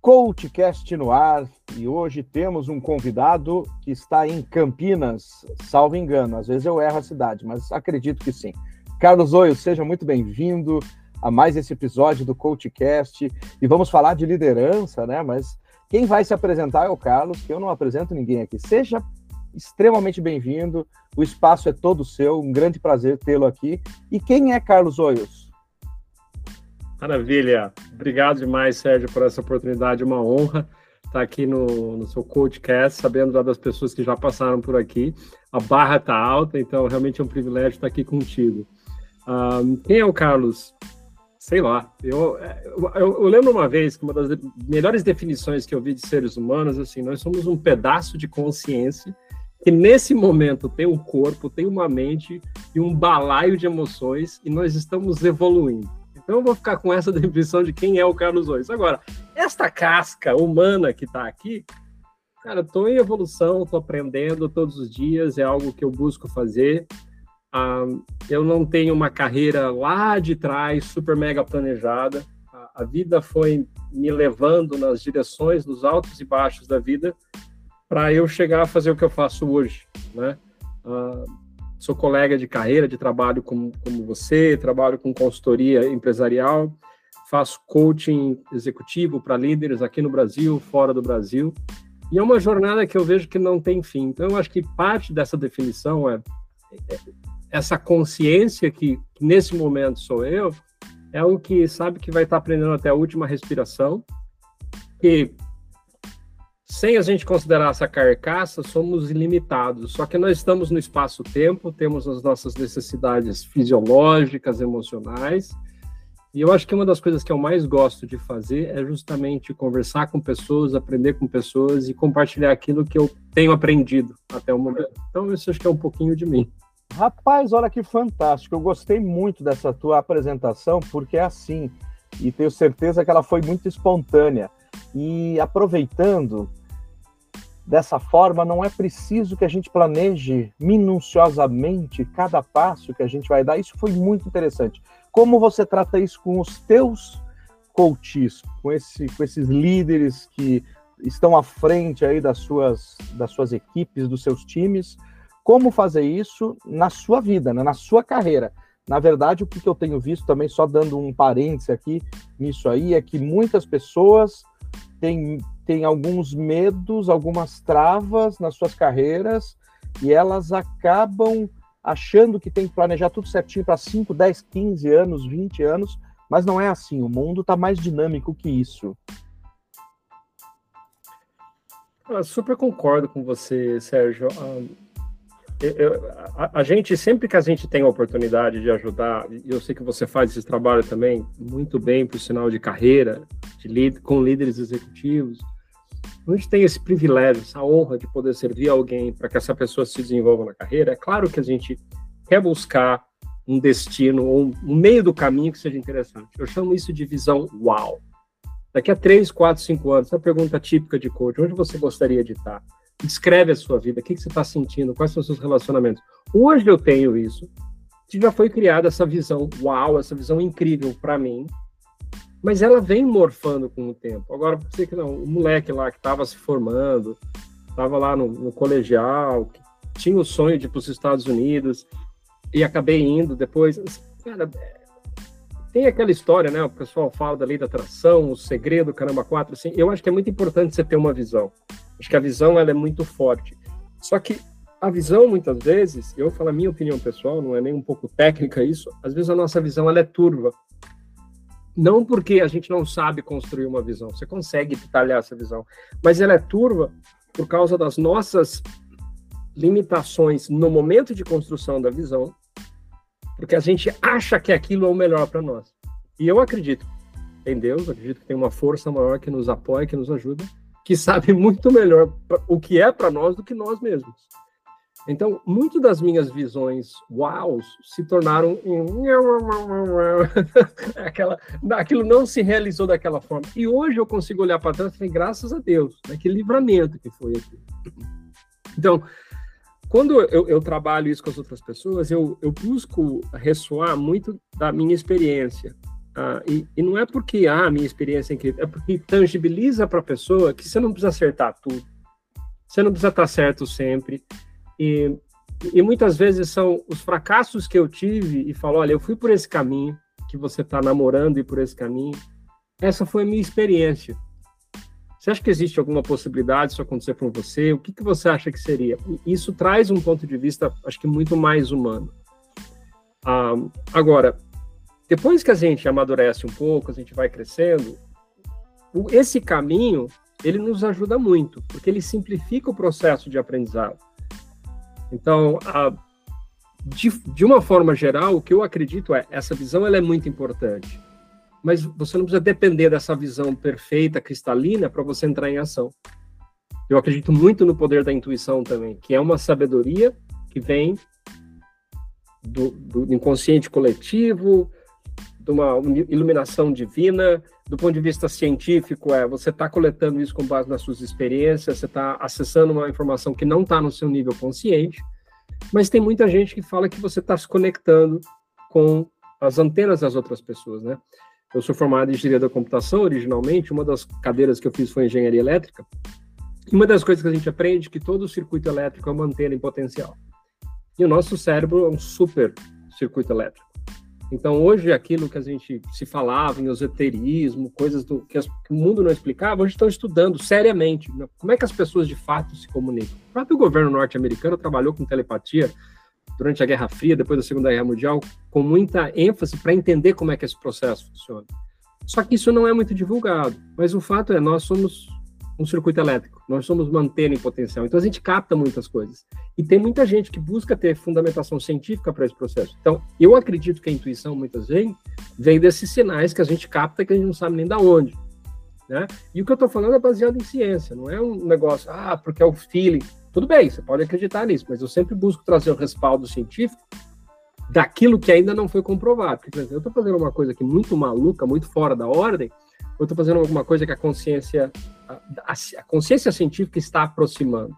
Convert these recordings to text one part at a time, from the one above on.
CoachCast no ar e hoje temos um convidado que está em Campinas, salvo engano, às vezes eu erro a cidade, mas acredito que sim. Carlos Oio, seja muito bem-vindo a mais esse episódio do CoachCast e vamos falar de liderança, né? Mas quem vai se apresentar é o Carlos, que eu não apresento ninguém aqui. Seja extremamente bem-vindo, o espaço é todo seu, um grande prazer tê-lo aqui. E quem é Carlos Oios? Maravilha. Obrigado demais, Sérgio, por essa oportunidade. Uma honra estar aqui no, no seu podcast, sabendo das pessoas que já passaram por aqui. A barra está alta, então realmente é um privilégio estar aqui contigo. Um, quem é o Carlos? Sei lá. Eu, eu, eu, lembro uma vez que uma das melhores definições que eu vi de seres humanos, assim, nós somos um pedaço de consciência que nesse momento tem um corpo, tem uma mente e um balaio de emoções e nós estamos evoluindo. Então eu vou ficar com essa definição de quem é o Carlos Ois. Agora, esta casca humana que está aqui, cara, estou em evolução, estou aprendendo todos os dias, é algo que eu busco fazer. Ah, eu não tenho uma carreira lá de trás, super mega planejada. A, a vida foi me levando nas direções, nos altos e baixos da vida, para eu chegar a fazer o que eu faço hoje, né? Ah, sou colega de carreira, de trabalho como, como você, trabalho com consultoria empresarial, faço coaching executivo para líderes aqui no Brasil, fora do Brasil, e é uma jornada que eu vejo que não tem fim. Então, eu acho que parte dessa definição é, é essa consciência que, nesse momento sou eu, é o que sabe que vai estar aprendendo até a última respiração, que sem a gente considerar essa carcaça, somos ilimitados. Só que nós estamos no espaço-tempo, temos as nossas necessidades fisiológicas, emocionais. E eu acho que uma das coisas que eu mais gosto de fazer é justamente conversar com pessoas, aprender com pessoas e compartilhar aquilo que eu tenho aprendido até o momento. Então, isso acho que é um pouquinho de mim. Rapaz, olha que fantástico. Eu gostei muito dessa tua apresentação, porque é assim, e tenho certeza que ela foi muito espontânea. E aproveitando, Dessa forma, não é preciso que a gente planeje minuciosamente cada passo que a gente vai dar. Isso foi muito interessante. Como você trata isso com os teus coaches, com, esse, com esses líderes que estão à frente aí das suas, das suas equipes, dos seus times? Como fazer isso na sua vida, né? na sua carreira? Na verdade, o que eu tenho visto também, só dando um parêntese aqui nisso aí, é que muitas pessoas têm têm alguns medos, algumas travas nas suas carreiras e elas acabam achando que tem que planejar tudo certinho para 5, 10, 15 anos, 20 anos, mas não é assim. O mundo está mais dinâmico que isso. Eu super concordo com você, Sérgio. Ah, a, gente, sempre que a gente tem a oportunidade de ajudar, e eu sei que você faz esse trabalho também muito bem o sinal de carreira, de, com líderes executivos, a gente tem esse privilégio, essa honra de poder servir alguém para que essa pessoa se desenvolva na carreira, é claro que a gente quer buscar um destino ou um meio do caminho que seja interessante. Eu chamo isso de visão uau. Daqui a três, quatro, cinco anos, essa pergunta típica de coach, onde você gostaria de estar? Descreve a sua vida, o que, que você está sentindo, quais são os seus relacionamentos. Hoje eu tenho isso, já foi criada essa visão uau, essa visão incrível para mim, mas ela vem morfando com o tempo. Agora, você que não, o moleque lá que estava se formando, estava lá no, no, colegial, tinha o sonho de ir para os Estados Unidos e acabei indo depois. Cara, tem aquela história, né? O pessoal fala da lei da atração, o segredo, caramba, quatro, assim. Eu acho que é muito importante você ter uma visão. Acho que a visão ela é muito forte. Só que a visão, muitas vezes, eu falo a minha opinião pessoal, não é nem um pouco técnica isso, às vezes a nossa visão ela é turva. Não porque a gente não sabe construir uma visão, você consegue detalhar essa visão, mas ela é turva por causa das nossas limitações no momento de construção da visão, porque a gente acha que aquilo é o melhor para nós. E eu acredito em Deus, acredito que tem uma força maior que nos apoia, que nos ajuda, que sabe muito melhor o que é para nós do que nós mesmos. Então, muito das minhas visões wows se tornaram em... aquela, aquilo não se realizou daquela forma. E hoje eu consigo olhar para trás e falar, graças a Deus, naquele livramento que foi aqui. Então, quando eu, eu, trabalho isso com as outras pessoas, eu, eu busco ressoar muito da minha experiência. Ah, e, e, não é porque ah, a minha experiência é incrível, é porque tangibiliza para a pessoa que você não precisa acertar tudo, você não precisa estar certo sempre. E, e muitas vezes são os fracassos que eu tive e falo: olha, eu fui por esse caminho, que você está namorando e por esse caminho. Essa foi a minha experiência. Você acha que existe alguma possibilidade disso acontecer com você? O que, que você acha que seria? Isso traz um ponto de vista, acho que muito mais humano. Ah, agora, depois que a gente amadurece um pouco, a gente vai crescendo, esse caminho ele nos ajuda muito, porque ele simplifica o processo de aprendizado. Então, a, de, de, uma forma geral, o que eu acredito é essa visão ela é muito importante, mas você não precisa depender dessa visão perfeita, cristalina, para você entrar em ação. Eu acredito muito no poder da intuição também, que é uma sabedoria que vem do, do inconsciente coletivo, de uma iluminação divina, do ponto de vista científico, é você está coletando isso com base nas suas experiências, você está acessando uma informação que não está no seu nível consciente, mas tem muita gente que fala que você está se conectando com as antenas das outras pessoas, né? Eu sou formado em engenharia da computação originalmente, uma das cadeiras que eu fiz foi engenharia elétrica, e uma das coisas que a gente aprende é que todo circuito elétrico é uma antena em potencial. E o nosso cérebro é um super circuito elétrico. Então, hoje, aquilo que a gente se falava em esoterismo, coisas do, que, as, que, o mundo não explicava, hoje estão estudando seriamente né? como é que as pessoas de fato se comunicam. O próprio governo norte-americano trabalhou com telepatia durante a Guerra Fria, depois da Segunda Guerra Mundial, com muita ênfase para entender como é que esse processo funciona. Só que isso não é muito divulgado, mas o fato é, nós somos um circuito elétrico. Nós somos manter em potencial. Então a gente capta muitas coisas. E tem muita gente que busca ter fundamentação científica para esse processo. Então, eu acredito que a intuição muitas vezes vem desses sinais que a gente capta que a gente não sabe nem da onde. Né? E o que eu estou falando é baseado em ciência, não é um negócio, ah, porque é o feeling. Tudo bem, você pode acreditar nisso, mas eu sempre busco trazer o respaldo científico daquilo que ainda não foi comprovado. Porque, por exemplo, eu estou fazendo uma coisa aqui muito maluca, muito fora da ordem, ou estou fazendo alguma coisa que a consciência, a, a, consciência científica está aproximando.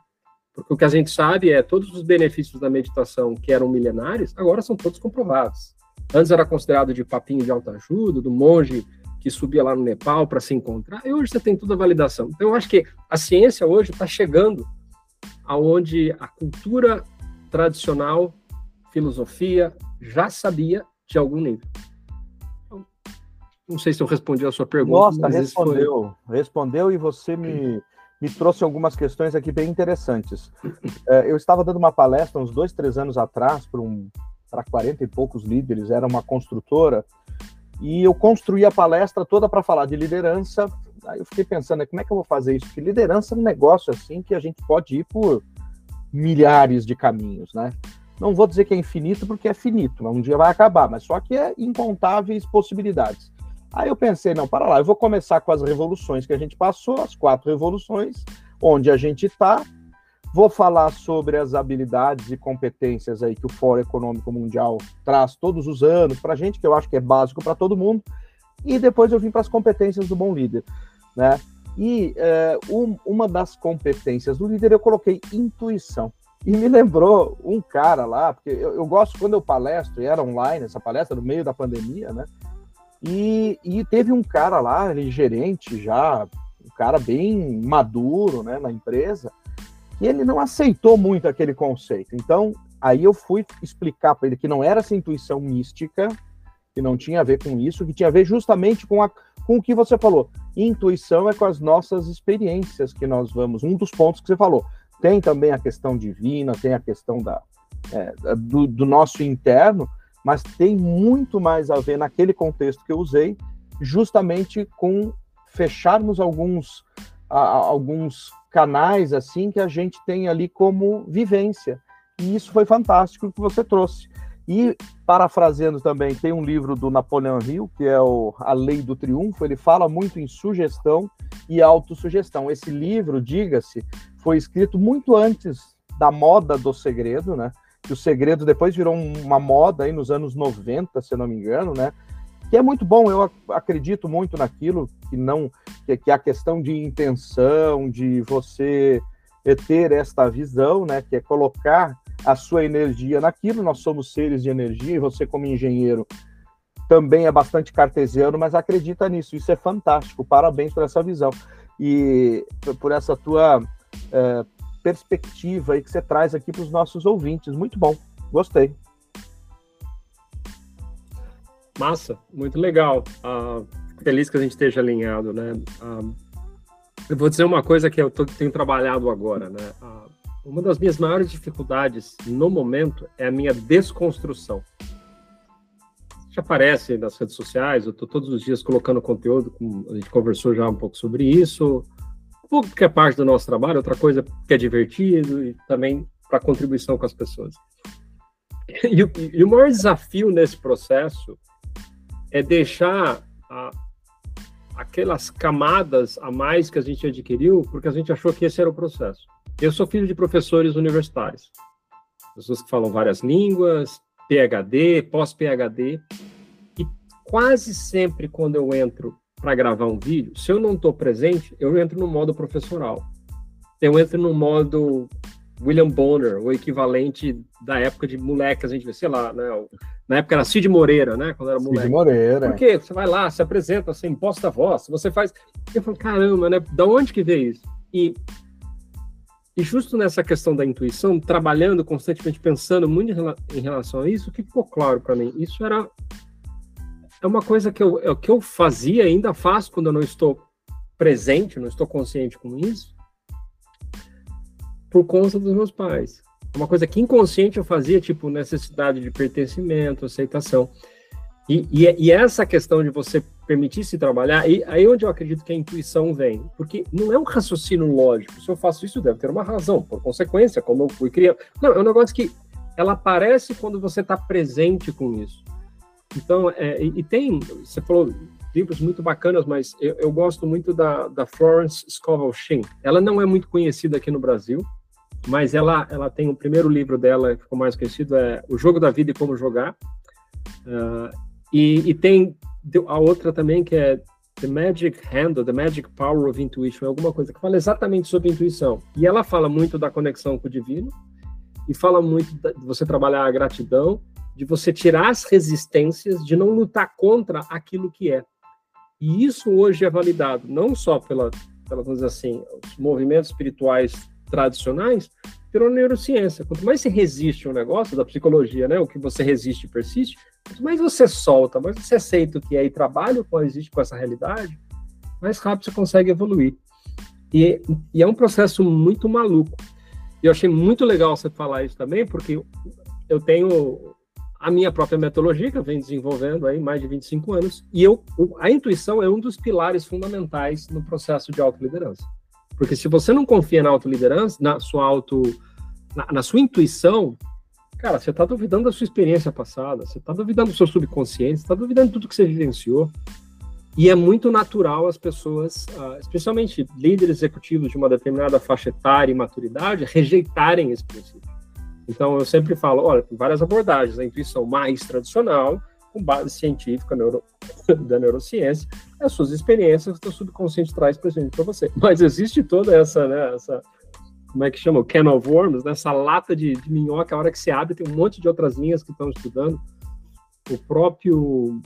Porque o que a gente sabe é todos os benefícios da meditação que eram milenares, agora são todos comprovados. Antes era considerado de papinho de autoajuda, do monge que subia lá no Nepal para se encontrar, e hoje você tem toda a validação. Então, eu acho que a ciência hoje está chegando aonde a cultura tradicional, filosofia, já sabia de algum nível. Não sei se eu respondi a sua pergunta. Nossa, respondeu. Foi... Respondeu e você me, me trouxe algumas questões aqui bem interessantes. É, eu estava dando uma palestra uns dois, três anos atrás para um, 40 e poucos líderes, era uma construtora, e eu construí a palestra toda para falar de liderança. Aí eu fiquei pensando, né, como é que eu vou fazer isso? Porque liderança é um negócio assim que a gente pode ir por milhares de caminhos, né? Não vou dizer que é infinito, porque é finito, um dia vai acabar, mas só que é incontáveis possibilidades. Aí eu pensei, não, para lá, eu vou começar com as revoluções que a gente passou, as quatro revoluções, onde a gente está. Vou falar sobre as habilidades e competências aí que o Fórum Econômico Mundial traz todos os anos para a gente, que eu acho que é básico para todo mundo. E depois eu vim para as competências do bom líder, né? E é, um, uma das competências do líder eu coloquei intuição. E me lembrou um cara lá, porque eu, eu gosto quando eu palestro, e era online essa palestra, no meio da pandemia, né? E, e teve um cara lá, ele gerente já, um cara bem maduro né, na empresa, e ele não aceitou muito aquele conceito. Então, aí eu fui explicar para ele que não era essa intuição mística, que não tinha a ver com isso, que tinha a ver justamente com, a, com o que você falou. Intuição é com as nossas experiências que nós vamos. Um dos pontos que você falou. Tem também a questão divina, tem a questão da, é, do, do nosso interno, mas tem muito mais a ver naquele contexto que eu usei, justamente com fecharmos alguns, a, alguns canais assim que a gente tem ali como vivência. E isso foi fantástico que você trouxe. E, parafraseando também, tem um livro do Napoleão Hill, que é o A Lei do Triunfo, ele fala muito em sugestão e autossugestão. Esse livro, diga-se, foi escrito muito antes da moda do segredo, né? Que o segredo depois virou uma moda aí nos anos 90, se não me engano, né? Que é muito bom, eu acredito muito naquilo, que não que, que é a questão de intenção, de você ter esta visão, né? Que é colocar a sua energia naquilo. Nós somos seres de energia e você como engenheiro também é bastante cartesiano, mas acredita nisso. Isso é fantástico. Parabéns por essa visão e por essa tua é, perspectiva aí que você traz aqui para os nossos ouvintes. Muito bom, gostei. Massa, muito legal. Ah, feliz que a gente esteja alinhado, né? Ah, eu vou dizer uma coisa que eu tô, tenho trabalhado agora, né? Ah, uma das minhas maiores dificuldades no momento é a minha desconstrução. Já aparece nas redes sociais, eu estou todos os dias colocando conteúdo, a gente conversou já um pouco sobre isso, pouco que é parte do nosso trabalho, outra coisa que é divertido e também para contribuição com as pessoas. E, e, o maior desafio nesse processo é deixar a, aquelas camadas a mais que a gente adquiriu, porque a gente achou que esse era o processo. Eu sou filho de professores universitários, pessoas que falam várias línguas, PhD, pós-PhD, e quase sempre quando eu entro para gravar um vídeo, se eu não estou presente, eu entro no modo professoral. Eu entro no modo William Bonner, o equivalente da época de moleque, a gente vê, sei lá, né? Na época era Cid Moreira, né? Quando era moleque. Cid Moreira. Porque você vai lá, se apresenta, você imposta a voz, você faz. Eu falo, caramba, né? Da onde que veio isso? E, e justo nessa questão da intuição, trabalhando constantemente, pensando muito em relação a isso, o que ficou claro para mim? Isso era. É uma coisa que eu, é, que eu fazia, ainda faço quando eu não estou presente, não estou consciente com isso por conta dos meus pais. Uma coisa que inconsciente eu fazia, tipo, necessidade de pertencimento, aceitação. E, e, e essa questão de você permitir se trabalhar, e aí é onde eu acredito que a intuição vem. Porque não é um raciocínio lógico. Se eu faço isso, deve ter uma razão, por consequência, como eu fui criado. Não, é um negócio que ela aparece quando você está presente com isso. Então, é, e, e, tem, você falou livros muito bacanas, mas eu, eu gosto muito da, da Florence Scovel Shinn. Ela não é muito conhecida aqui no Brasil, mas ela, ela tem o primeiro livro dela, que ficou mais conhecido, é O Jogo da Vida e Como Jogar. Uh, e, e, tem a outra também, que é The Magic Handle, The Magic Power of Intuition, é alguma coisa que fala exatamente sobre intuição. E ela fala muito da conexão com o divino, e fala muito de você trabalhar a gratidão, de você tirar as resistências, de não lutar contra aquilo que é. E isso hoje é validado não só pela, pela vamos dizer assim, os movimentos espirituais tradicionais, virou neurociência. Quanto mais você resiste ao negócio da psicologia, né, o que você resiste e persiste, quanto mais você solta, mais você aceita o que é e trabalha com existe com essa realidade, mais rápido você consegue evoluir. E, e é um processo muito maluco. E eu achei muito legal você falar isso também, porque eu tenho a minha própria metodologia, que eu venho desenvolvendo aí mais de 25 anos, e eu, a intuição é um dos pilares fundamentais no processo de autoliderança. Porque se você não confia na autoliderança, na sua auto, na, na sua intuição, cara, você está duvidando da sua experiência passada, você está duvidando do seu subconsciente, você está duvidando de tudo que você vivenciou. E é muito natural as pessoas, uh, especialmente líderes executivos de uma determinada faixa etária e maturidade, rejeitarem esse princípio. Então, eu sempre falo, olha, tem várias abordagens. A intuição mais tradicional, com base científica neuro, da neurociência, as suas experiências que o subconsciente traz presente para você. Mas existe toda essa, né, essa, como é que chama? O can of worms, né, essa lata de, de minhoca, a hora que se abre, tem um monte de outras linhas que estão estudando. O próprio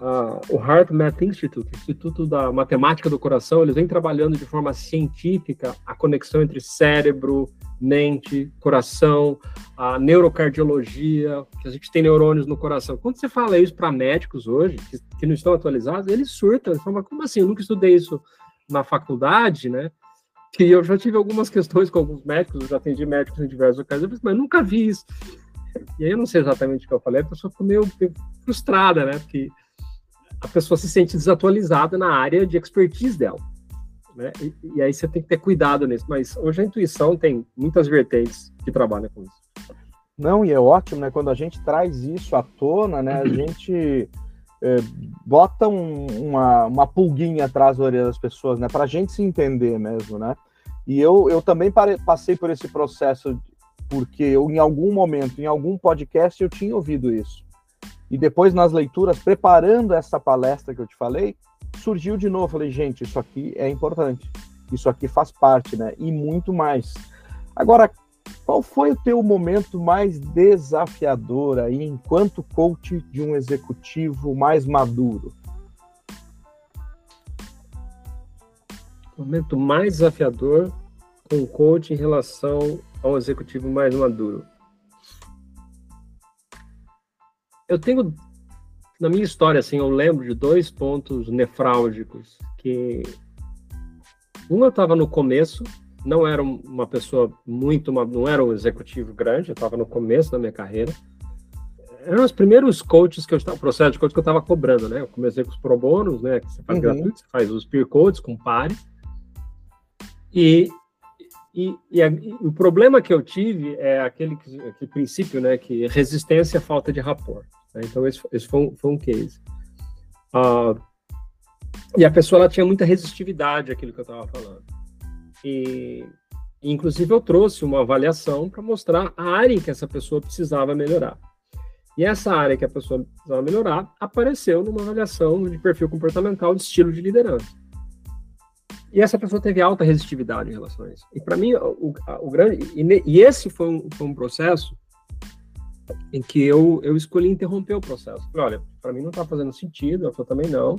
Uh, o Heart Math Institute, Instituto da Matemática do Coração, eles vêm trabalhando de forma científica a conexão entre cérebro, mente, coração, a neurocardiologia, que a gente tem neurônios no coração. Quando você fala isso para médicos hoje, que, que, não estão atualizados, eles surtam, eles falam, como assim? Eu nunca estudei isso na faculdade, né? Que eu já tive algumas questões com alguns médicos, eu já atendi médicos em diversas ocasiões, mas nunca vi isso. E aí eu não sei exatamente o que eu falei, a pessoa ficou meio, meio frustrada, né? Porque a pessoa se sente desatualizada na área de expertise dela. Né? E, e, aí você tem que ter cuidado nisso. Mas hoje a intuição tem muitas vertentes que trabalham com isso. Não, e é ótimo, né? Quando a gente traz isso à tona, né? A gente é, bota um, uma, uma pulguinha atrás da orelha das pessoas, né? Para a gente se entender mesmo, né? E eu, eu também passei por esse processo porque eu, em algum momento, em algum podcast, eu tinha ouvido isso. E depois, nas leituras, preparando essa palestra que eu te falei, surgiu de novo. Falei, gente, isso aqui é importante. Isso aqui faz parte, né? E muito mais. Agora, Qual foi o teu momento mais desafiador aí enquanto coach de um executivo mais maduro? Momento mais desafiador com o coach em relação ao executivo mais maduro. Eu tenho na minha história assim, eu lembro de dois pontos nefrálgicos que um eu estava no começo, não era uma pessoa muito, não era um executivo grande, eu estava no começo da minha carreira. Eram os primeiros coaches que eu estava, processo de coach que eu estava cobrando, né? Eu comecei com os pro bônus, né? Que você faz uhum. gratuito, você faz os peer coaches com pares. E, e, e, a, e, o problema que eu tive é aquele, aquele princípio, né? Que resistência é falta de rapport. Né? Então, esse, esse foi, um, foi um case. Uh, e a pessoa ela tinha muita resistividade àquilo que eu estava falando. E, inclusive, eu trouxe uma avaliação para mostrar a área em que essa pessoa precisava melhorar. E essa área que a pessoa precisava melhorar apareceu numa avaliação de perfil comportamental de estilo de liderança. E essa pessoa teve alta resistividade em relação a isso. E para mim, o, o, grande. E, e esse foi um, foi um processo em que eu, eu escolhi interromper o processo. Falei, olha, para mim não está fazendo sentido, eu também não.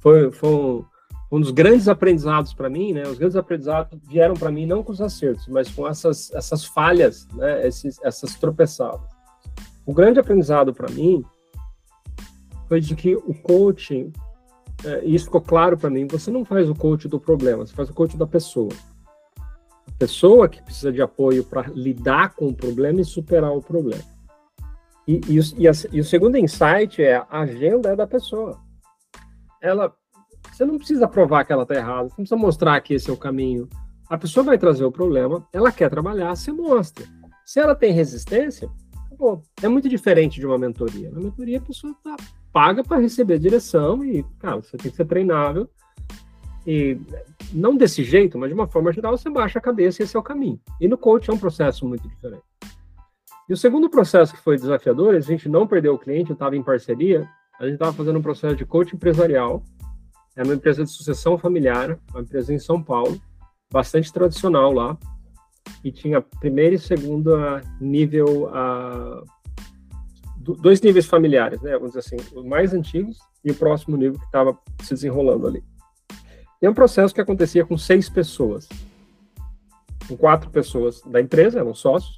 Foi, foi um, um dos grandes aprendizados para mim, né? Os grandes aprendizados vieram para mim não com os acertos, mas com essas, essas falhas, né? Esses, essas tropeçadas. O grande aprendizado para mim foi de que o coaching, é, e isso ficou claro para mim, você não faz o coach do problema, você faz o coach da pessoa. A pessoa que precisa de apoio para lidar com o problema e superar o problema. E, e, e, a, e, o segundo insight é a agenda é da pessoa. Ela, você não precisa provar que ela está errada, você não precisa mostrar que esse é o caminho. A pessoa vai trazer o problema, ela quer trabalhar, você mostra. Se ela tem resistência, é muito diferente de uma mentoria. Na mentoria a pessoa tá, paga para receber direção e, cara, você tem que ser treinável. E não desse jeito, mas de uma forma geral, você baixa a cabeça e esse é o caminho. E no coach é um processo muito diferente. E o segundo processo que foi desafiador, a gente não perdeu o cliente, estava em parceria, a gente estava fazendo um processo de coaching empresarial, é uma empresa de sucessão familiar, uma empresa em São Paulo, bastante tradicional lá, e tinha primeiro e segundo nível, uh, dois níveis familiares, né, vamos dizer assim, os mais antigos e o próximo nível que estava se desenrolando ali. E é um processo que acontecia com seis pessoas, com quatro pessoas da empresa, eram sócios,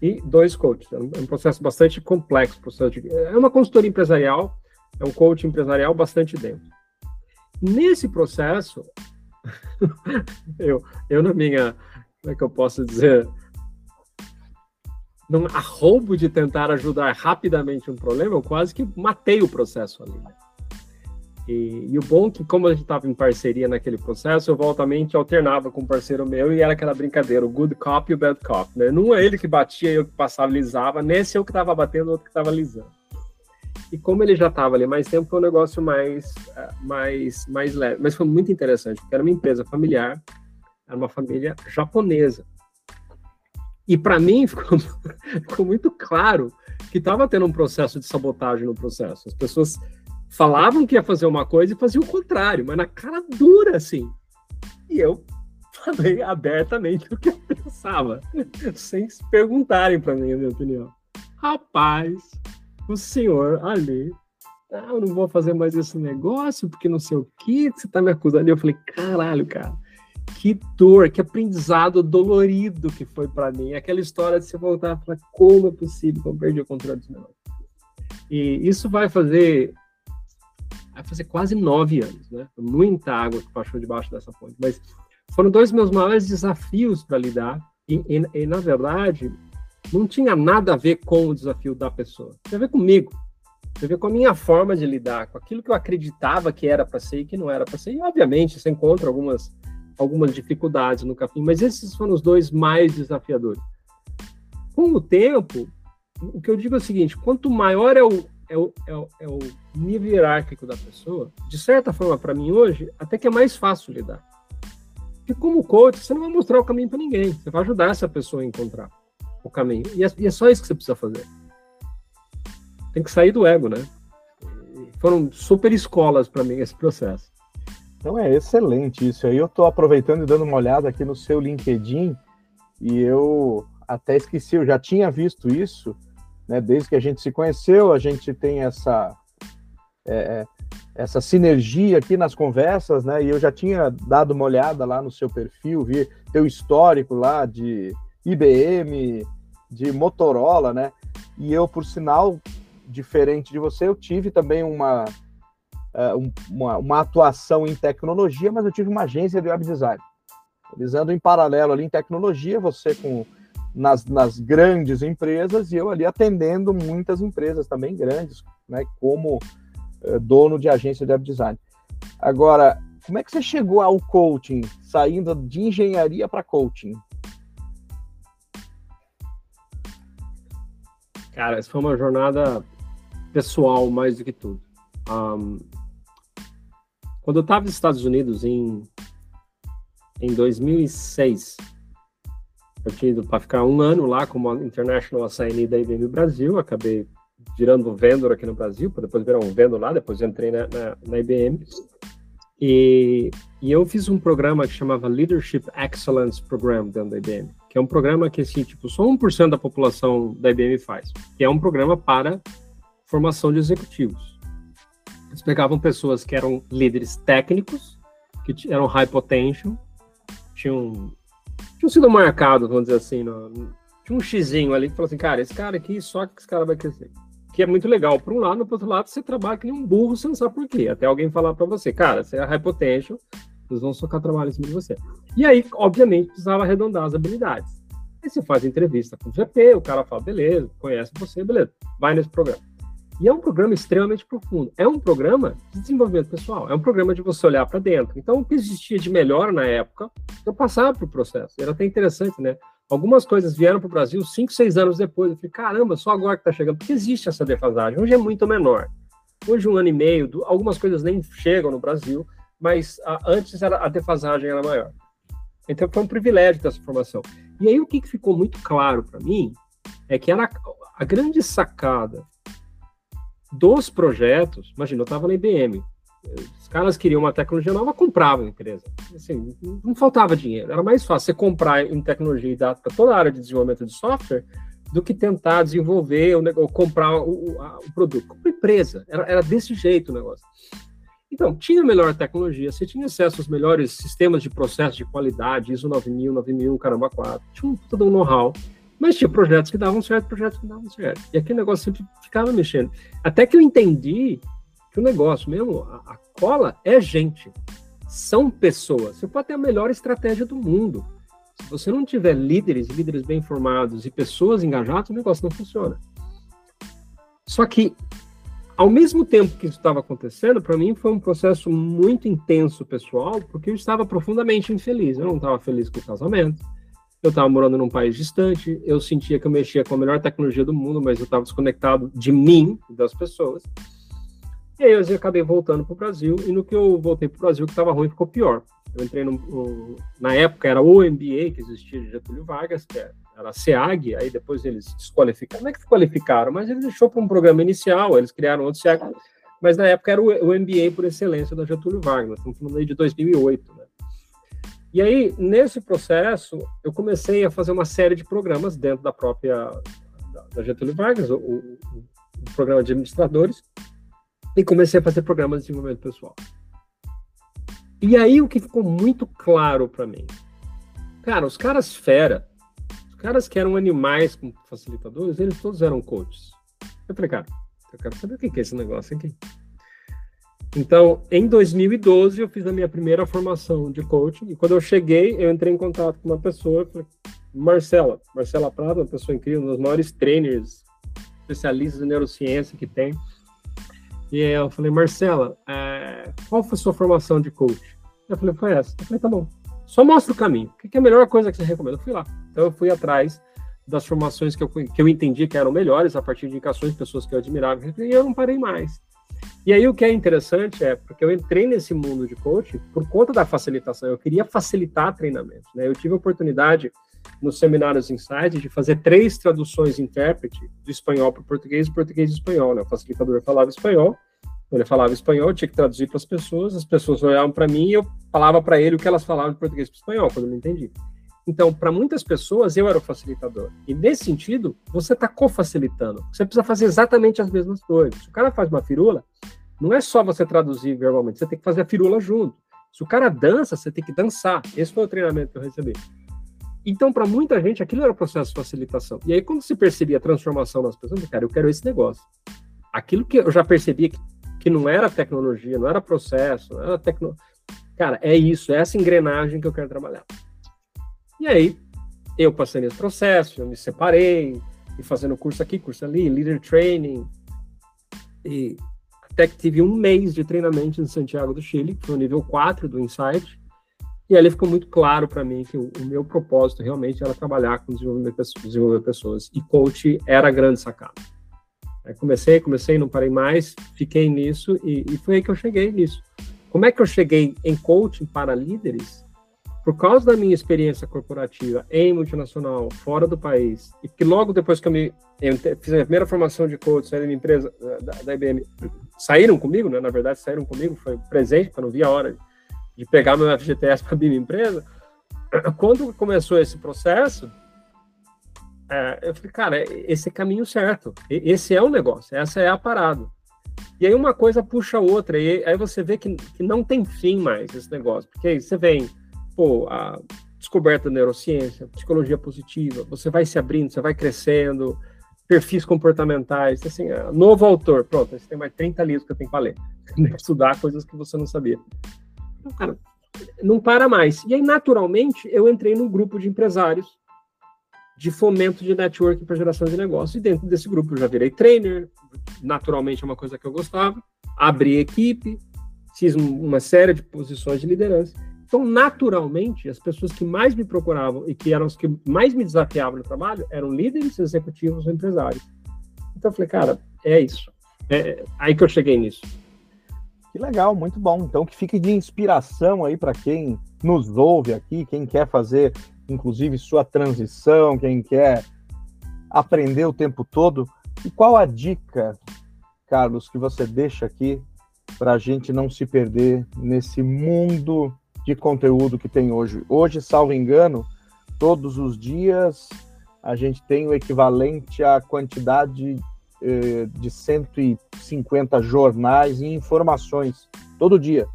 e dois coaches. É um, é processo bastante complexo. Processo é uma consultoria empresarial, é um coach empresarial bastante dentro. Nesse processo, eu, eu na minha, como é que eu posso dizer, num arrobo de tentar ajudar rapidamente um problema, eu quase que matei o processo ali. E, e, o bom é que, como a gente estava em parceria naquele processo, eu voltamente alternava com um parceiro meu e era aquela brincadeira, o good cop e o bad cop, né? Não é ele que batia, eu que passava, lisava, nesse eu que estava batendo, o outro que estava lisando. E como ele já estava ali mais tempo, foi um negócio mais, eh, mais, mais leve. Mas foi muito interessante, porque era uma empresa familiar, era uma família japonesa. E para mim ficou, ficou muito claro que estava tendo um processo de sabotagem no processo. As pessoas falavam que ia fazer uma coisa e faziam o contrário, mas na cara dura, assim. E eu falei abertamente o que eu pensava, sem se perguntarem para mim a minha opinião. Rapaz, o senhor ali, ah, eu não vou fazer mais esse negócio porque não sei o que, você tá me acusando. E eu falei, caralho, cara, que dor, que aprendizado dolorido que foi para mim. Aquela história de você voltar falar, como é possível que eu perdi o controle dos negócios. E isso vai fazer vai fazer quase nove anos, né? Muita água que passou debaixo dessa ponte. Mas foram dois meus maiores desafios para lidar. E, e, e, na verdade, não tinha nada a ver com o desafio da pessoa. Tinha a ver comigo. Tinha a ver com a minha forma de lidar, com aquilo que eu acreditava que era para ser e que não era para ser. E, obviamente, você encontra algumas, algumas dificuldades no caminho, mas esses foram os dois mais desafiadores. Com o tempo, o que eu digo é o seguinte: quanto maior é o, é o, é o, é o nível hierárquico da pessoa, de certa forma, para mim hoje, até que é mais fácil lidar. Porque como coach, você não vai mostrar o caminho para ninguém, você vai ajudar essa pessoa a encontrar o caminho. E é, e é, só isso que você precisa fazer. Tem que sair do ego, né? Foram super escolas para mim esse processo. Então é excelente isso aí. Eu estou aproveitando e dando uma olhada aqui no seu LinkedIn e eu até esqueci, eu já tinha visto isso, né? Desde que a gente se conheceu, a gente tem essa é, é, essa sinergia aqui nas conversas, né? E eu já tinha dado uma olhada lá no seu perfil, vi teu histórico lá de IBM, de Motorola, né? E eu, por sinal, diferente de você, eu tive também uma, uh, uma, uma, atuação em tecnologia, mas eu tive uma agência de web design. Eles andam em paralelo ali em tecnologia, você com nas, nas grandes empresas e eu ali atendendo muitas empresas também grandes, né, como uh, dono de agência de web design. Agora, como é que você chegou ao coaching, saindo de engenharia para coaching? Cara, essa foi uma jornada pessoal mais do que tudo. Um, quando eu estava nos Estados Unidos em, em 2006, eu tinha ido para ficar um ano lá como International Assignee da IBM Brasil, acabei virando vendedor aqui no Brasil, para depois virar um vendedor lá, depois entrei na, na, na IBM. E, e, eu fiz um programa que chamava Leadership Excellence Program dentro da IBM, que é um programa que, assim, tipo, só 1% da população da IBM faz, que é um programa para formação de executivos. Eles pegavam pessoas que eram líderes técnicos, que eram high potential, tinham, tinham sido marcados, vamos dizer assim, no, tinha um xizinho ali que falou assim, cara, esse cara aqui, só que esse cara vai crescer que é muito legal. Por um lado, por outro lado, você trabalha que nem um burro, você não sabe por quê. Até alguém falar para você, cara, você é high potential, eles vão socar trabalho em cima de você. E aí, obviamente, precisava arredondar as habilidades. Aí você faz entrevista com o GP, o cara fala, beleza, conhece você, beleza, vai nesse programa. E é um programa extremamente profundo. É um programa de desenvolvimento pessoal, é um programa de você olhar para dentro. Então, o que existia de melhor na época, eu passava para o processo. Era até interessante, né? Algumas coisas vieram para o Brasil cinco, seis anos depois. Eu falei, caramba, só agora que está chegando. Porque existe essa defasagem. Hoje é muito menor. Hoje, um ano e meio, algumas coisas nem chegam no Brasil, mas a, antes era, a defasagem era maior. Então, foi um privilégio ter essa formação. E aí, o que ficou muito claro para mim é que era a grande sacada dos projetos. Imagina, eu estava na IBM, os caras queriam uma tecnologia nova, compravam a empresa. Assim, não faltava dinheiro. Era mais fácil você comprar em tecnologia e dar para toda a área de desenvolvimento de software do que tentar desenvolver ou, ou comprar o, o, a, o, produto. Compra empresa. Era, era desse jeito o negócio. Então, tinha melhor tecnologia, você tinha acesso aos melhores sistemas de processo de qualidade, ISO 9000, 9001, caramba 4, tinha um, todo um know-how, mas tinha projetos que davam certo, projetos que davam certo. E aquele negócio sempre ficava mexendo. Até que eu entendi que o negócio mesmo, a, a cola é gente, são pessoas. Você pode ter a melhor estratégia do mundo. Se você não tiver líderes, líderes bem formados e pessoas engajadas, o negócio não funciona. Só que, ao mesmo tempo que isso estava acontecendo, para mim foi um processo muito intenso pessoal, porque eu estava profundamente infeliz. Eu não estava feliz com o casamento, eu estava morando num país distante, eu sentia que eu mexia com a melhor tecnologia do mundo, mas eu estava desconectado de mim, das pessoas. E aí eu acabei voltando para o Brasil, e no que eu voltei para o Brasil, que estava ruim, ficou pior. Eu entrei no, no, na época era o MBA que existia de Getúlio Vargas, que era a SEAG, aí depois eles desqualificaram, não é que desqualificaram, mas eles deixou para um programa inicial, eles criaram outro SEAG, mas na época era o, o MBA por excelência da Getúlio Vargas, estamos falando aí de 2008, né? E aí, nesse processo, eu comecei a fazer uma série de programas dentro da própria da, Getúlio Vargas, o, o, o programa de administradores, e comecei a fazer programas de desenvolvimento pessoal. E aí o que ficou muito claro para mim, cara, os caras fera, os caras que eram animais como facilitadores, eles todos eram coaches. Eu falei, cara, eu quero saber o que é esse negócio aqui. Então, em 2012, eu fiz a minha primeira formação de coaching, e quando eu cheguei, eu entrei em contato com uma pessoa, Marcela, Marcela Prado, uma pessoa incrível, uma das maiores trainers, especialistas em neurociência que tem. E eu falei, Marcela, é, qual foi a sua formação de coach? Eu falei, foi essa. Eu falei, tá bom. Só mostra o caminho. O que é a melhor coisa que você recomenda? Eu fui lá. Então eu fui atrás das formações que eu, que eu entendi que eram melhores, a partir de indicações de pessoas que eu admirava, e eu não parei mais. E aí o que é interessante é, porque eu entrei nesse mundo de coaching por conta da facilitação, eu queria facilitar treinamento, né? Eu tive a oportunidade nos seminários Insight de fazer três traduções intérprete do espanhol para o português e português e espanhol. Né? O facilitador falava espanhol, ele falava espanhol, eu tinha que traduzir para as pessoas, as pessoas olhavam para mim e eu falava para ele o que elas falavam de português para espanhol, quando eu não entendi. Então, para muitas pessoas, eu era o facilitador. E nesse sentido, você está co-facilitando. Você precisa fazer exatamente as mesmas coisas. Se o cara faz uma firula, não é só você traduzir verbalmente, você tem que fazer a firula junto. Se o cara dança, você tem que dançar. Esse foi o treinamento que eu recebi. Então, para muita gente, aquilo era o processo de facilitação. E aí, quando se percebia a transformação nas pessoas, cara, eu quero esse negócio. Aquilo que eu já percebia que, que não era tecnologia, não era processo, não era tecno... Cara, é isso, é essa engrenagem que eu quero trabalhar. E aí, eu passei nesse processo, eu me separei, e fazendo curso aqui, curso ali, leader training, e até que tive um mês de treinamento em Santiago do Chile, que foi o nível 4 do Insight, e ali ficou muito claro para mim que o, o, meu propósito realmente era trabalhar com desenvolver, desenvolver pessoas, e coach era a grande sacada. Aí comecei, comecei, não parei mais, fiquei nisso, e, e foi aí que eu cheguei nisso. Como é que eu cheguei em coaching para líderes? Por causa da minha experiência corporativa em multinacional, fora do país, e que logo depois que eu me eu fiz a minha primeira formação de coach, saí da minha empresa, da, da IBM, saíram comigo, né? Na verdade, saíram comigo, foi presente, eu não vi a hora de pegar meu FGTS para abrir minha empresa. Quando começou esse processo, é, eu falei, cara, esse é caminho certo, esse é o negócio, essa é a parada. E aí uma coisa puxa a outra, e aí você vê que, que não tem fim mais esse negócio, porque aí você vem pô, a descoberta da neurociência, psicologia positiva, você vai se abrindo, você vai crescendo, perfis comportamentais, assim, é, novo autor, pronto, você tem mais 30 livros que eu tenho para ler, estudar coisas que você não sabia. Então, cara, não para mais. E aí, naturalmente, eu entrei num grupo de empresários de fomento de network para geração de negócios. E dentro desse grupo eu já virei trainer, naturalmente é uma coisa que eu gostava, abri equipe, fiz uma série de posições de liderança. Então, naturalmente, as pessoas que mais me procuravam e que eram os que mais me desafiavam no trabalho eram líderes, executivos ou empresários. Então, eu falei, cara, é isso. É aí que eu cheguei nisso. Que legal, muito bom. Então, que fique de inspiração aí para quem nos ouve aqui, quem quer fazer, inclusive, sua transição, quem quer aprender o tempo todo. E qual a dica, Carlos, que você deixa aqui para a gente não se perder nesse mundo de conteúdo que tem hoje. Hoje, salvo engano, todos os dias a gente tem o equivalente à quantidade eh, de 150 jornais e informações todo dia.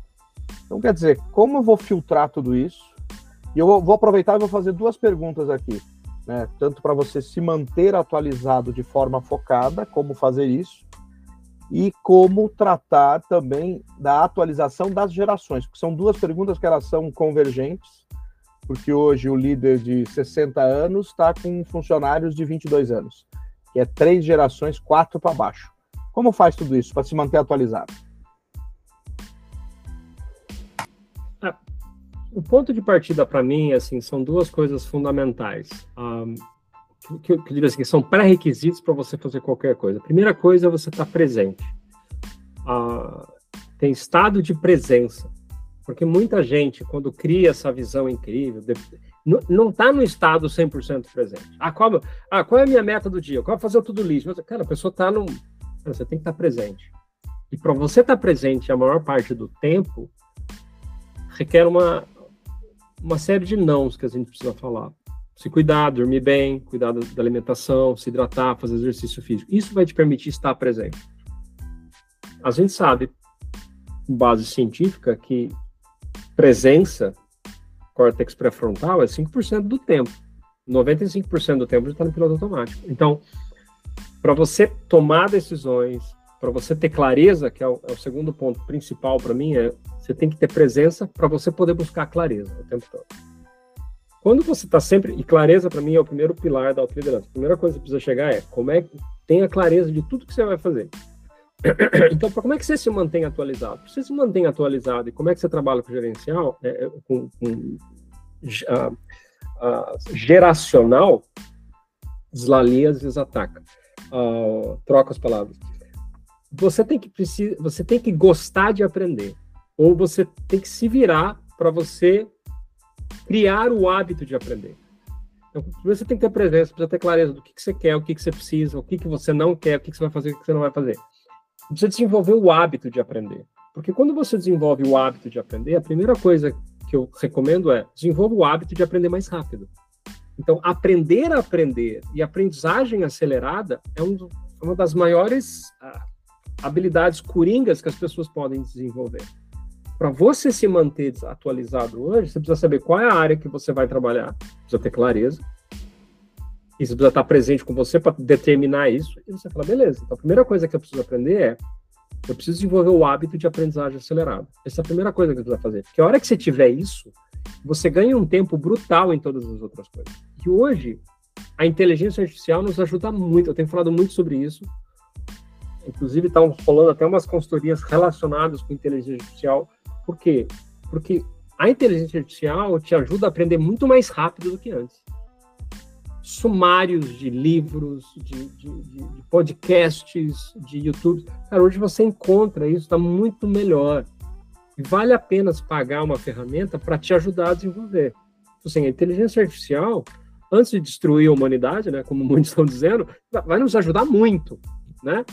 Então, quer dizer, como eu vou filtrar tudo isso? E eu vou aproveitar e vou fazer duas perguntas aqui. Né? Tanto para você se manter atualizado de forma focada, como fazer isso, e como tratar também da atualização das gerações, porque são duas perguntas que elas são convergentes, porque hoje o líder de 60 anos está com funcionários de 22 anos, que é três gerações, quatro para baixo. Como faz tudo isso para se manter atualizado? Ah, o ponto de partida para mim, assim, são duas coisas fundamentais. Um, que, eu digo assim, que são pré-requisitos para você fazer qualquer coisa. A primeira coisa é você estar tá presente. Ah, tem estado de presença. Porque muita gente, quando cria essa visão incrível, não está no estado 100% presente. Ah qual, ah, qual é a minha meta do dia? Qual é fazer o tudo lixo? Cara, a pessoa está no. Você tem que estar tá presente. E para você estar tá presente a maior parte do tempo, requer uma, uma série de nãos que a gente precisa falar se cuidar, dormir bem, cuidar da alimentação, se hidratar, fazer exercício físico. Isso vai te permitir estar presente. A gente sabe, com base científica, que presença, córtex pré-frontal, é 5% do tempo. 95% do tempo já está no piloto automático. Então, para você tomar decisões, para você ter clareza, que é o, é o segundo ponto principal para mim, é você tem que ter presença para você poder buscar clareza o tempo todo. Quando você está sempre. E clareza, para mim, é o primeiro pilar da autoliderança. A primeira coisa que precisa chegar é como é que tenha clareza de tudo que você vai fazer. Então, como é que você se mantém atualizado? Você se mantém atualizado e como é que você trabalha com gerencial, é, é com, com a, a, geracional, deslalia, ataca. Uh, troca as palavras. Você tem que precisa, você tem que gostar de aprender, ou você tem que se virar para você criar o hábito de aprender. Então, você tem que ter presença, precisa ter clareza do que, que você quer, o que, que você precisa, o que, que você não quer, o que, que você vai fazer, o que você não vai fazer. Precisa desenvolver o hábito de aprender. Porque quando você desenvolve o hábito de aprender, a primeira coisa que eu recomendo é desenvolva o hábito de aprender mais rápido. Então, aprender a aprender e aprendizagem acelerada é um, uma das maiores uh, habilidades coringas que as pessoas podem desenvolver. Para você se manter atualizado hoje, você precisa saber qual é a área que você vai trabalhar, precisa ter clareza, e você precisa estar presente com você para determinar isso, e você fala, beleza, então a primeira coisa que eu preciso aprender é eu preciso desenvolver o hábito de aprendizagem acelerada. Essa é a primeira coisa que você precisa fazer. Porque a hora que você tiver isso, você ganha um tempo brutal em todas as outras coisas. E hoje, a inteligência artificial nos ajuda muito. Eu tenho falado muito sobre isso. Inclusive, estão rolando até umas consultorias relacionadas com inteligência artificial. Por quê? Porque a inteligência artificial te ajuda a aprender muito mais rápido do que antes sumários de livros, de, de, de, podcasts, de YouTube. Cara, hoje você encontra isso, está muito melhor. E vale a pena pagar uma ferramenta para te ajudar a desenvolver. Então, assim, a inteligência artificial, antes de destruir a humanidade, né, como muitos estão dizendo, vai nos ajudar muito, né?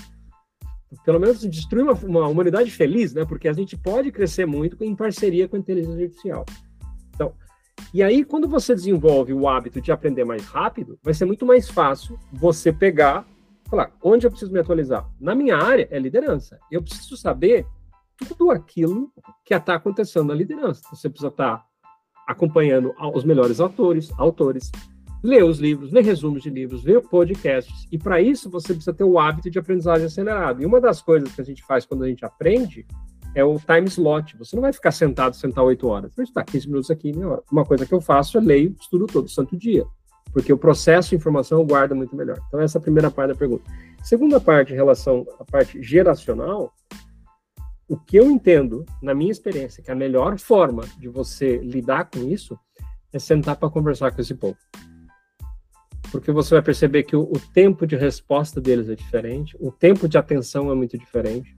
Pelo menos destruir uma, uma humanidade feliz, né? Porque a gente pode crescer muito em parceria com a inteligência artificial. Então, e aí, quando você desenvolve o hábito de aprender mais rápido, vai ser muito mais fácil você pegar, falar, onde eu preciso me atualizar? Na minha área é liderança. Eu preciso saber tudo aquilo que está acontecendo na liderança. Você precisa estar acompanhando os melhores autores, autores, ler os livros, ler resumos de livros, ver podcasts. E para isso você precisa ter o hábito de aprendizagem acelerado. E uma das coisas que a gente faz quando a gente aprende é o time slot. Você não vai ficar sentado, sentar oito horas. Você está 15 minutos aqui, meia hora. Uma coisa que eu faço é leio, estudo todo santo dia. Porque o processo de informação eu guardo muito melhor. Então, essa é a primeira parte da pergunta. Segunda parte, em relação à parte geracional, o que eu entendo, na minha experiência, que a melhor forma de você lidar com isso é sentar para conversar com esse povo. Porque você vai perceber que o, o tempo de resposta deles é diferente, o tempo de atenção é muito diferente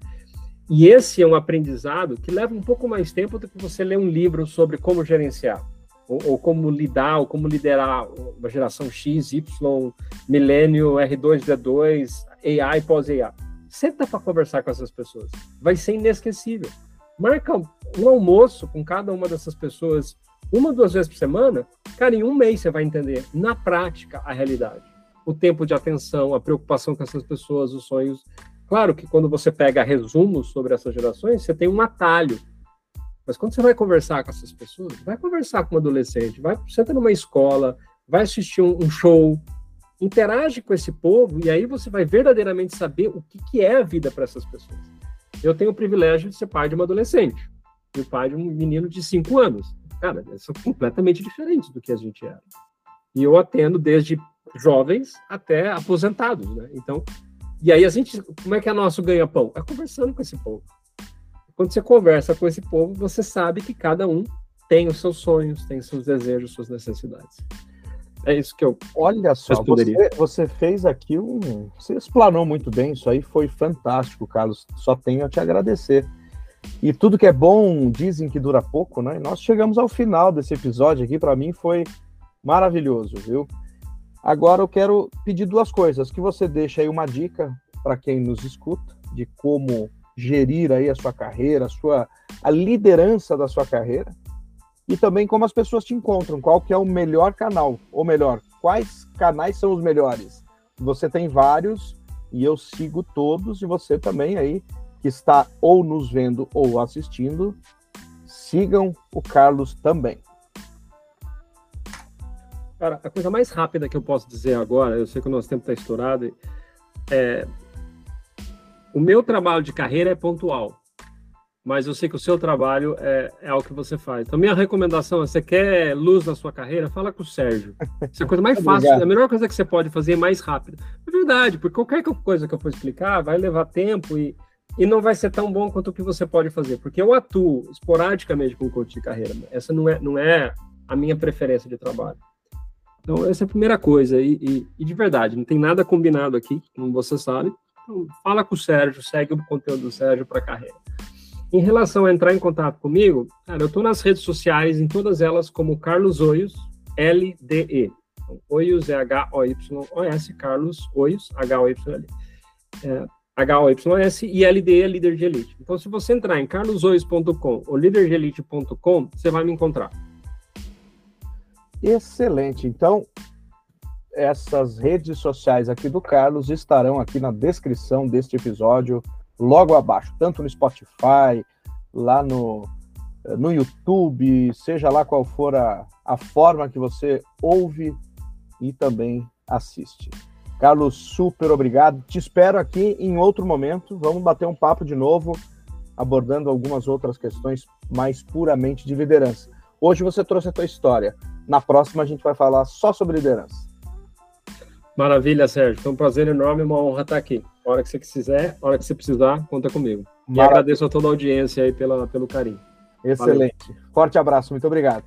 e esse é um aprendizado que leva um pouco mais tempo do que você ler um livro sobre como gerenciar, ou, ou como lidar, ou como liderar uma geração X, Y, milênio, R2D2, AI pós-AI. Senta para conversar com essas pessoas. Vai ser inesquecível. Marca um almoço com cada uma dessas pessoas uma, duas vezes por semana. Cara, em um mês você vai entender, na prática, a realidade. O tempo de atenção, a preocupação com essas pessoas, os sonhos Claro que quando você pega resumos sobre essas gerações, você tem um atalho. Mas quando você vai conversar com essas pessoas, vai conversar com um adolescente, vai senta numa escola, vai assistir um, um show, interage com esse povo e aí você vai verdadeiramente saber o que, que é a vida para essas pessoas. Eu tenho o privilégio de ser pai de uma adolescente e o pai de um menino de 5 anos. Cara, são completamente diferentes do que a gente era. E eu atendo desde jovens até aposentados, né? Então, e aí a gente, como é que é nosso ganha-pão? É conversando com esse povo. Quando você conversa com esse povo, você sabe que cada um tem os seus sonhos, tem seus desejos, suas necessidades. É isso que eu. Olha só, você, você, fez aqui um. Você explanou muito bem, isso aí foi fantástico, Carlos. Só tenho a te agradecer. E tudo que é bom dizem que dura pouco, né? Nós chegamos ao final desse episódio aqui, para mim foi maravilhoso, viu? Agora eu quero pedir duas coisas, que você deixe aí uma dica para quem nos escuta de como gerir aí a sua carreira, a sua a liderança da sua carreira e também como as pessoas te encontram, qual que é o melhor canal, ou melhor, quais canais são os melhores. Você tem vários e eu sigo todos e você também aí que está ou nos vendo ou assistindo, sigam o Carlos também. Cara, a coisa mais rápida que eu posso dizer agora, eu sei que o nosso tempo está estourado, é. O meu trabalho de carreira é pontual, mas eu sei que o seu trabalho é, é algo que você faz. Então, minha recomendação é: você quer luz na sua carreira? Fala com o Sérgio. Isso é a coisa mais fácil, a melhor coisa que você pode fazer é mais rápido. É verdade, porque qualquer coisa que eu for explicar vai levar tempo e, e não vai ser tão bom quanto o que você pode fazer, porque eu atuo esporadicamente com coach de carreira. Essa não é, não é a minha preferência de trabalho. Então, essa é a primeira coisa. E, e, e, de verdade, não tem nada combinado aqui, como você sabe. Então, fala com o Sérgio, segue o conteúdo do Sérgio para carreira. Em relação a entrar em contato comigo, cara, eu estou nas redes sociais, em todas elas, como Carlos Oios, L-D-E. Então, Oios é H-O-Y-O-S, Carlos Oios, H-O-Y-L. É, H-O-Y-S, e LD é líder de elite. Então, se você entrar em carlosois.com ou líderdeelite.com, você vai me encontrar. Excelente. Então, essas redes sociais aqui do Carlos estarão aqui na descrição deste episódio, logo abaixo, tanto no Spotify, lá no, no YouTube, seja lá qual for a, a forma que você ouve e também assiste. Carlos, super obrigado. Te espero aqui em outro momento. Vamos bater um papo de novo, abordando algumas outras questões mais puramente de liderança. Hoje você trouxe a tua história. Na próxima a gente vai falar só sobre liderança. Maravilha, Sérgio. Foi um prazer enorme, uma honra estar aqui. A hora que você quiser, a hora que você precisar, conta comigo. Maravilha. E agradeço a toda a audiência aí pela, pelo carinho. Excelente. Valeu. Forte abraço, muito obrigado.